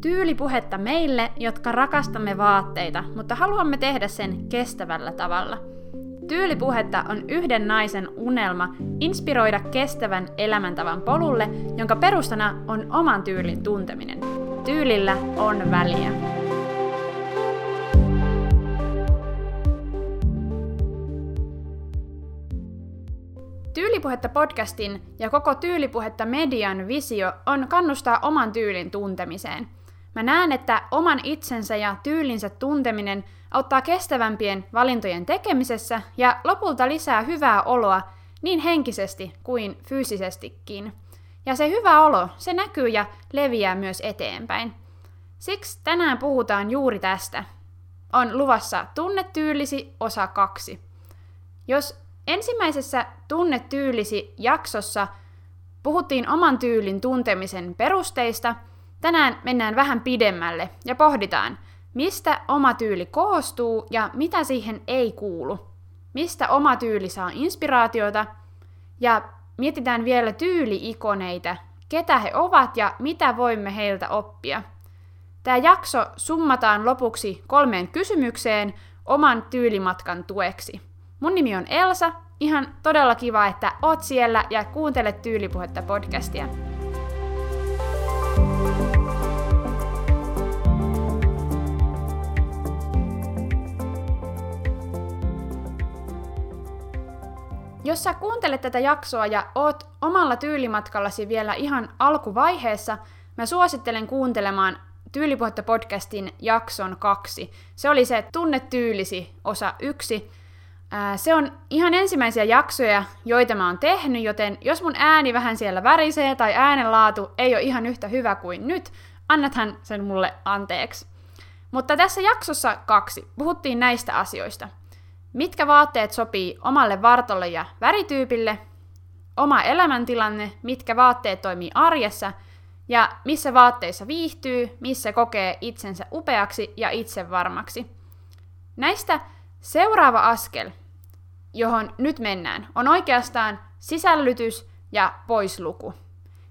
Tyylipuhetta meille, jotka rakastamme vaatteita, mutta haluamme tehdä sen kestävällä tavalla. Tyylipuhetta on yhden naisen unelma inspiroida kestävän elämäntavan polulle, jonka perustana on oman tyylin tunteminen. Tyylillä on väliä. Tyylipuhetta podcastin ja koko Tyylipuhetta median visio on kannustaa oman tyylin tuntemiseen. Mä näen, että oman itsensä ja tyylinsä tunteminen auttaa kestävämpien valintojen tekemisessä ja lopulta lisää hyvää oloa niin henkisesti kuin fyysisestikin. Ja se hyvä olo, se näkyy ja leviää myös eteenpäin. Siksi tänään puhutaan juuri tästä. On luvassa Tunnetyylisi osa kaksi. Jos Ensimmäisessä Tunnetyylisi jaksossa puhuttiin oman tyylin tuntemisen perusteista. Tänään mennään vähän pidemmälle ja pohditaan, mistä oma tyyli koostuu ja mitä siihen ei kuulu. Mistä oma tyyli saa inspiraatiota ja mietitään vielä tyyliikoneita, ketä he ovat ja mitä voimme heiltä oppia. Tämä jakso summataan lopuksi kolmeen kysymykseen oman tyylimatkan tueksi. Mun nimi on Elsa. Ihan todella kiva, että oot siellä ja kuuntelet Tyylipuhetta podcastia. Jos sä kuuntelet tätä jaksoa ja oot omalla tyylimatkallasi vielä ihan alkuvaiheessa, mä suosittelen kuuntelemaan Tyylipuhetta podcastin jakson kaksi. Se oli se Tunne tyylisi osa yksi, se on ihan ensimmäisiä jaksoja, joita mä oon tehnyt, joten jos mun ääni vähän siellä värisee tai äänenlaatu ei ole ihan yhtä hyvä kuin nyt, annathan sen mulle anteeksi. Mutta tässä jaksossa kaksi puhuttiin näistä asioista. Mitkä vaatteet sopii omalle vartolle ja värityypille, oma elämäntilanne, mitkä vaatteet toimii arjessa ja missä vaatteissa viihtyy, missä kokee itsensä upeaksi ja itsevarmaksi. Näistä seuraava askel johon nyt mennään, on oikeastaan sisällytys ja poisluku.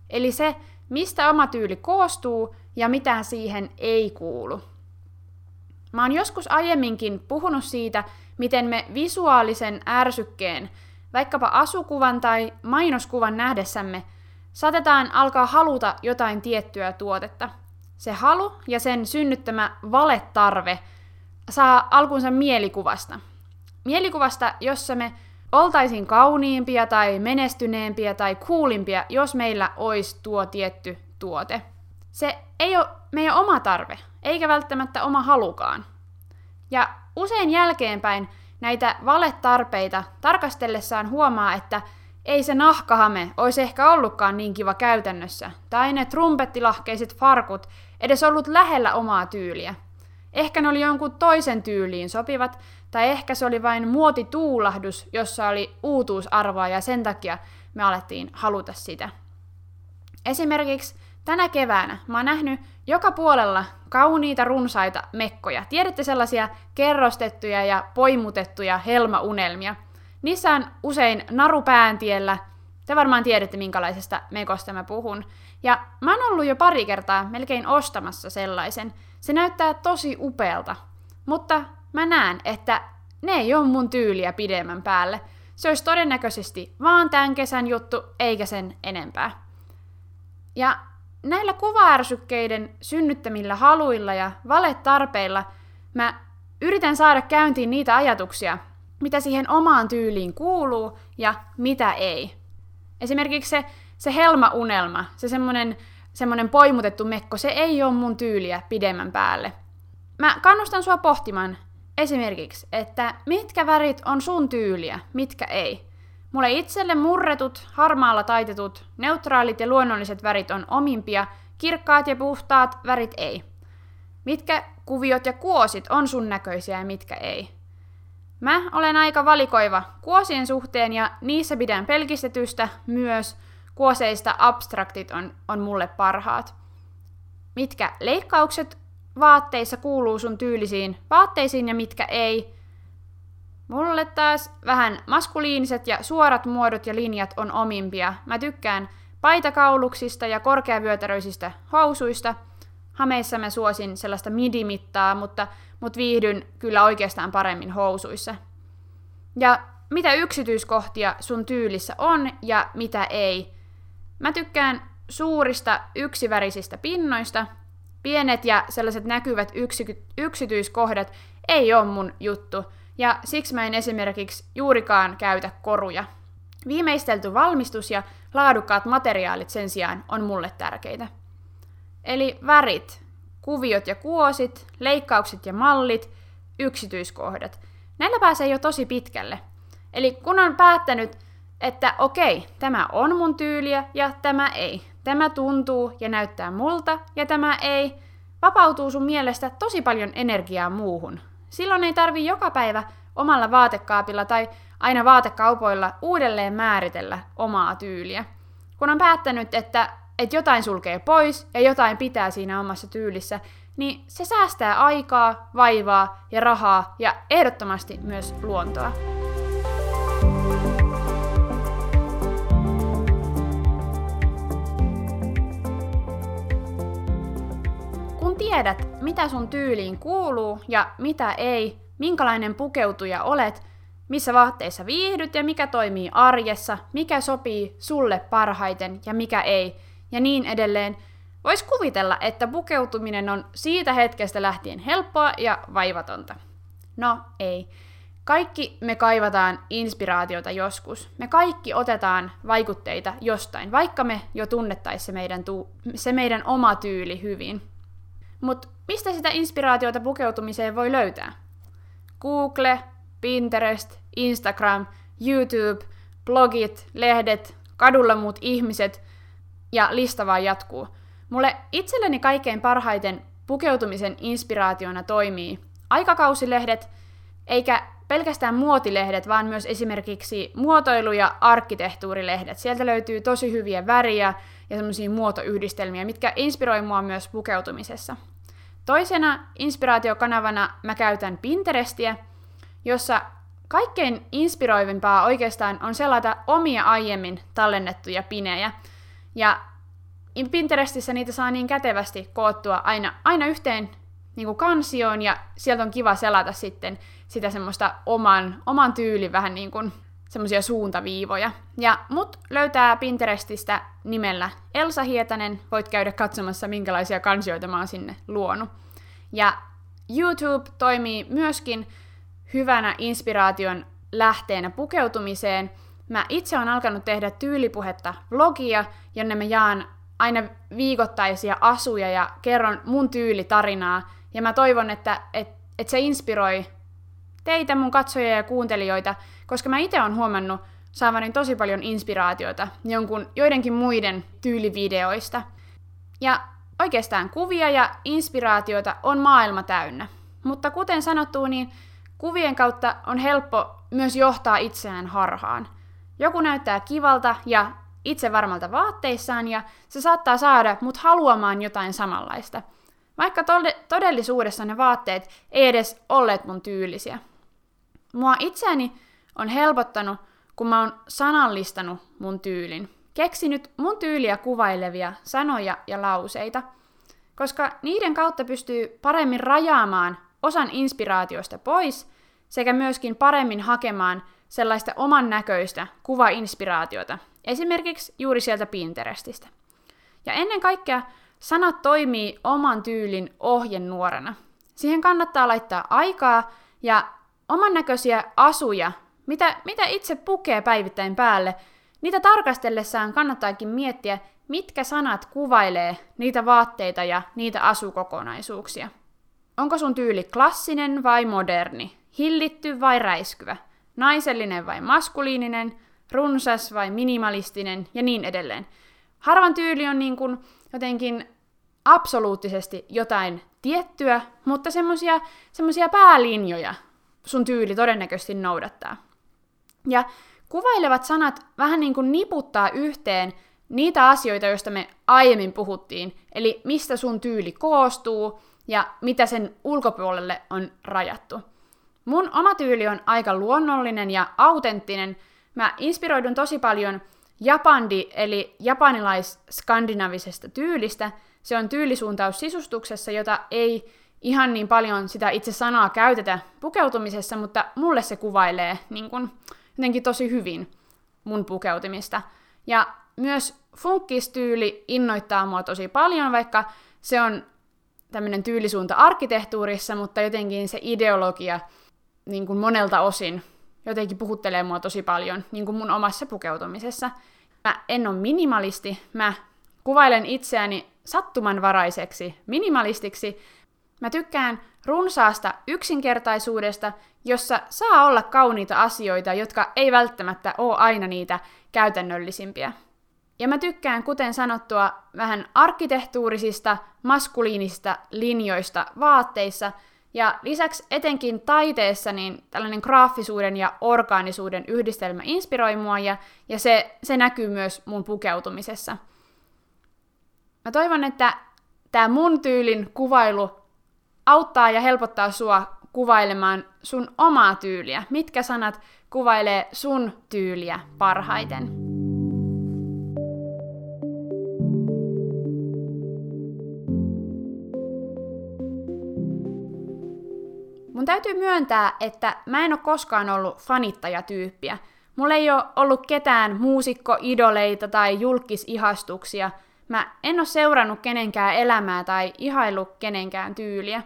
Eli se, mistä oma tyyli koostuu ja mitä siihen ei kuulu. Mä oon joskus aiemminkin puhunut siitä, miten me visuaalisen ärsykkeen, vaikkapa asukuvan tai mainoskuvan nähdessämme, saatetaan alkaa haluta jotain tiettyä tuotetta. Se halu ja sen synnyttämä valetarve saa alkunsa mielikuvasta – Mielikuvasta, jossa me oltaisiin kauniimpia tai menestyneempiä tai kuulimpia, jos meillä olisi tuo tietty tuote. Se ei ole meidän oma tarve, eikä välttämättä oma halukaan. Ja usein jälkeenpäin näitä valetarpeita tarkastellessaan huomaa, että ei se nahkahame olisi ehkä ollutkaan niin kiva käytännössä, tai ne trumpettilahkeiset farkut edes ollut lähellä omaa tyyliä. Ehkä ne oli jonkun toisen tyyliin sopivat, tai ehkä se oli vain muotituulahdus, jossa oli uutuusarvoa ja sen takia me alettiin haluta sitä. Esimerkiksi tänä keväänä mä oon nähnyt joka puolella kauniita runsaita mekkoja. Tiedätte sellaisia kerrostettuja ja poimutettuja helmaunelmia. Niissä on usein naru pääntiellä. Te varmaan tiedätte, minkälaisesta mekosta mä puhun. Ja mä oon ollut jo pari kertaa melkein ostamassa sellaisen. Se näyttää tosi upealta. Mutta Mä näen, että ne ei ole mun tyyliä pidemmän päälle. Se olisi todennäköisesti vaan tämän kesän juttu, eikä sen enempää. Ja näillä kuvaärsykkeiden synnyttämillä haluilla ja valetarpeilla mä yritän saada käyntiin niitä ajatuksia, mitä siihen omaan tyyliin kuuluu ja mitä ei. Esimerkiksi se, se helmaunelma, se semmonen, semmonen poimutettu mekko, se ei ole mun tyyliä pidemmän päälle. Mä kannustan sua pohtimaan, Esimerkiksi, että mitkä värit on sun tyyliä, mitkä ei. Mulle itselle murretut, harmaalla taitetut, neutraalit ja luonnolliset värit on omimpia, kirkkaat ja puhtaat värit ei. Mitkä kuviot ja kuosit on sun näköisiä ja mitkä ei. Mä olen aika valikoiva kuosien suhteen ja niissä pidän pelkistetystä myös kuoseista abstraktit on, on mulle parhaat. Mitkä leikkaukset vaatteissa kuuluu sun tyylisiin vaatteisiin ja mitkä ei. Mulle taas vähän maskuliiniset ja suorat muodot ja linjat on omimpia. Mä tykkään paitakauluksista ja korkeavyötäröisistä housuista. Hameissa mä suosin sellaista midimittaa, mutta, mutta viihdyn kyllä oikeastaan paremmin housuissa. Ja mitä yksityiskohtia sun tyylissä on ja mitä ei. Mä tykkään suurista yksivärisistä pinnoista. Pienet ja sellaiset näkyvät yksity- yksityiskohdat ei ole mun juttu, ja siksi mä en esimerkiksi juurikaan käytä koruja. Viimeistelty valmistus ja laadukkaat materiaalit sen sijaan on mulle tärkeitä. Eli värit, kuviot ja kuosit, leikkaukset ja mallit, yksityiskohdat. Näillä pääsee jo tosi pitkälle. Eli kun on päättänyt, että okei, tämä on mun tyyliä ja tämä ei. Tämä tuntuu ja näyttää multa ja tämä ei. Vapautuu sun mielestä tosi paljon energiaa muuhun. Silloin ei tarvi joka päivä omalla vaatekaapilla tai aina vaatekaupoilla uudelleen määritellä omaa tyyliä. Kun on päättänyt, että, että jotain sulkee pois ja jotain pitää siinä omassa tyylissä, niin se säästää aikaa, vaivaa ja rahaa ja ehdottomasti myös luontoa. Kun tiedät, mitä sun tyyliin kuuluu ja mitä ei, minkälainen pukeutuja olet, missä vaatteissa viihdyt ja mikä toimii arjessa, mikä sopii sulle parhaiten ja mikä ei, ja niin edelleen, Voisi kuvitella, että pukeutuminen on siitä hetkestä lähtien helppoa ja vaivatonta. No ei. Kaikki me kaivataan inspiraatiota joskus. Me kaikki otetaan vaikutteita jostain, vaikka me jo tunnettaisiin se meidän, tu- se meidän oma tyyli hyvin. Mutta mistä sitä inspiraatiota pukeutumiseen voi löytää? Google, Pinterest, Instagram, YouTube, blogit, lehdet, kadulla muut ihmiset ja lista vaan jatkuu. Mulle itselleni kaikkein parhaiten pukeutumisen inspiraationa toimii aikakausilehdet, eikä pelkästään muotilehdet, vaan myös esimerkiksi muotoilu- ja arkkitehtuurilehdet. Sieltä löytyy tosi hyviä väriä ja semmoisia muotoyhdistelmiä, mitkä inspiroi mua myös pukeutumisessa. Toisena inspiraatiokanavana mä käytän Pinterestiä, jossa kaikkein inspiroivimpaa oikeastaan on selata omia aiemmin tallennettuja pinejä. Ja Pinterestissä niitä saa niin kätevästi koottua aina, aina yhteen niin kuin kansioon, ja sieltä on kiva selata sitten sitä semmoista oman, oman tyylin vähän niin kuin semmoisia suuntaviivoja. Ja mut löytää Pinterestistä nimellä Elsa Hietanen, voit käydä katsomassa minkälaisia kansioita mä oon sinne luonut. Ja YouTube toimii myöskin hyvänä inspiraation lähteenä pukeutumiseen. Mä itse olen alkanut tehdä tyylipuhetta vlogia, jonne mä jaan aina viikoittaisia asuja ja kerron mun tyylitarinaa. Ja mä toivon, että, että, että se inspiroi teitä, mun katsojia ja kuuntelijoita, koska mä itse olen huomannut saavani tosi paljon inspiraatiota jonkun, joidenkin muiden tyylivideoista. Ja oikeastaan kuvia ja inspiraatiota on maailma täynnä. Mutta kuten sanottu, niin kuvien kautta on helppo myös johtaa itseään harhaan. Joku näyttää kivalta ja itse varmalta vaatteissaan ja se saattaa saada mut haluamaan jotain samanlaista. Vaikka todellisuudessa ne vaatteet ei edes olleet mun tyylisiä. Mua itseäni on helpottanut, kun mä oon sanallistanut mun tyylin. Keksinyt mun tyyliä kuvailevia sanoja ja lauseita, koska niiden kautta pystyy paremmin rajaamaan osan inspiraatiosta pois sekä myöskin paremmin hakemaan sellaista oman näköistä kuvainspiraatiota, esimerkiksi juuri sieltä Pinterestistä. Ja ennen kaikkea sanat toimii oman tyylin ohjenuorana. Siihen kannattaa laittaa aikaa ja oman näköisiä asuja, mitä, mitä itse pukee päivittäin päälle, niitä tarkastellessaan kannattaakin miettiä, mitkä sanat kuvailee niitä vaatteita ja niitä asukokonaisuuksia. Onko sun tyyli klassinen vai moderni, hillitty vai räiskyvä, naisellinen vai maskuliininen, runsas vai minimalistinen ja niin edelleen. Harvan tyyli on niin kuin jotenkin absoluuttisesti jotain tiettyä, mutta semmoisia päälinjoja sun tyyli todennäköisesti noudattaa. Ja kuvailevat sanat vähän niin kuin niputtaa yhteen niitä asioita, joista me aiemmin puhuttiin, eli mistä sun tyyli koostuu ja mitä sen ulkopuolelle on rajattu. Mun oma tyyli on aika luonnollinen ja autenttinen. Mä inspiroidun tosi paljon japandi eli japanilais-skandinavisesta tyylistä, Se on tyylisuuntaus sisustuksessa, jota ei ihan niin paljon sitä itse sanaa käytetä pukeutumisessa, mutta mulle se kuvailee niin kun, jotenkin tosi hyvin mun pukeutumista. Ja myös funkkistyyli innoittaa mua tosi paljon, vaikka se on tämmöinen tyylisuunta arkkitehtuurissa, mutta jotenkin se ideologia niin kuin monelta osin jotenkin puhuttelee mua tosi paljon niin kuin mun omassa pukeutumisessa. Mä en ole minimalisti, mä kuvailen itseäni sattumanvaraiseksi minimalistiksi. Mä tykkään runsaasta yksinkertaisuudesta, jossa saa olla kauniita asioita, jotka ei välttämättä ole aina niitä käytännöllisimpiä. Ja mä tykkään, kuten sanottua, vähän arkkitehtuurisista, maskuliinisista linjoista vaatteissa, ja lisäksi etenkin taiteessa niin tällainen graafisuuden ja orgaanisuuden yhdistelmä inspiroi mua, ja, ja se, se näkyy myös mun pukeutumisessa. Mä toivon, että tämä mun tyylin kuvailu auttaa ja helpottaa sua kuvailemaan sun omaa tyyliä. Mitkä sanat kuvailee sun tyyliä parhaiten? Mun täytyy myöntää, että mä en ole koskaan ollut fanittajatyyppiä. Mulla ei ole ollut ketään muusikko-idoleita tai julkisihastuksia. Mä en ole seurannut kenenkään elämää tai ihaillut kenenkään tyyliä.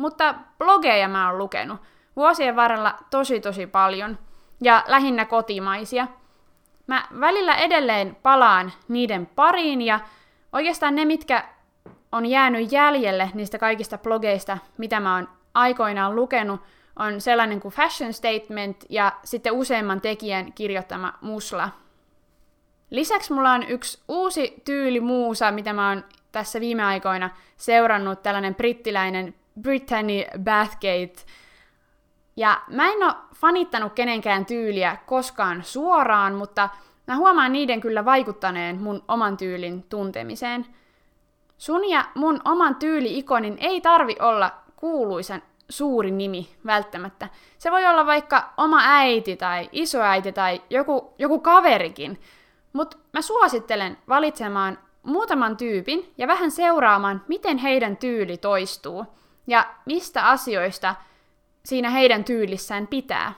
Mutta blogeja mä oon lukenut. Vuosien varrella tosi tosi paljon. Ja lähinnä kotimaisia. Mä välillä edelleen palaan niiden pariin ja oikeastaan ne, mitkä on jäänyt jäljelle niistä kaikista blogeista, mitä mä oon aikoinaan lukenut, on sellainen kuin Fashion Statement ja sitten useamman tekijän kirjoittama musla. Lisäksi mulla on yksi uusi tyyli muusa, mitä mä oon tässä viime aikoina seurannut, tällainen brittiläinen Brittany Bathgate. Ja mä en oo fanittanut kenenkään tyyliä koskaan suoraan, mutta mä huomaan niiden kyllä vaikuttaneen mun oman tyylin tuntemiseen. Sun ja mun oman tyyli-ikonin ei tarvi olla kuuluisen suuri nimi välttämättä. Se voi olla vaikka oma äiti tai isoäiti tai joku, joku kaverikin. Mutta mä suosittelen valitsemaan muutaman tyypin ja vähän seuraamaan, miten heidän tyyli toistuu ja mistä asioista siinä heidän tyylissään pitää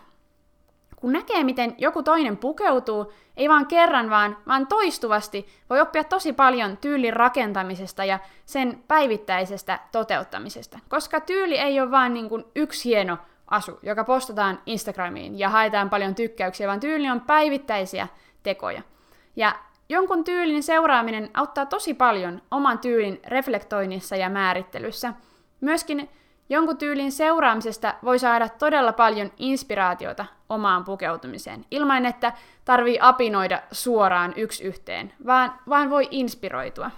kun näkee, miten joku toinen pukeutuu, ei vaan kerran, vaan, vaan toistuvasti, voi oppia tosi paljon tyylin rakentamisesta ja sen päivittäisestä toteuttamisesta. Koska tyyli ei ole vaan niin kuin yksi hieno asu, joka postataan Instagramiin ja haetaan paljon tykkäyksiä, vaan tyyli on päivittäisiä tekoja. Ja jonkun tyylin seuraaminen auttaa tosi paljon oman tyylin reflektoinnissa ja määrittelyssä. Myöskin Jonkun tyylin seuraamisesta voi saada todella paljon inspiraatiota omaan pukeutumiseen, ilman että tarvii apinoida suoraan yksi yhteen, vaan, vaan voi inspiroitua.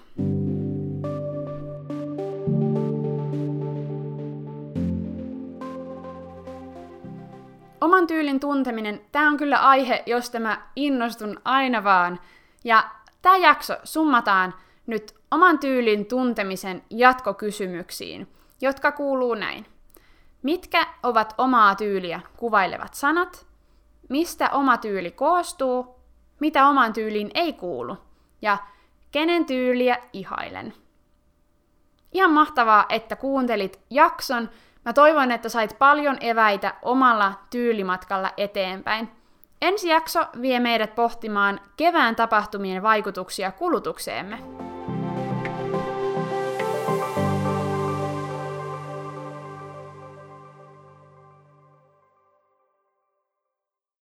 Oman tyylin tunteminen, tämä on kyllä aihe, josta mä innostun aina vaan. Ja tämä jakso summataan nyt oman tyylin tuntemisen jatkokysymyksiin – jotka kuuluu näin. Mitkä ovat omaa tyyliä kuvailevat sanat? Mistä oma tyyli koostuu? Mitä oman tyyliin ei kuulu? Ja kenen tyyliä ihailen? Ihan mahtavaa, että kuuntelit jakson. Mä toivon, että sait paljon eväitä omalla tyylimatkalla eteenpäin. Ensi jakso vie meidät pohtimaan kevään tapahtumien vaikutuksia kulutukseemme.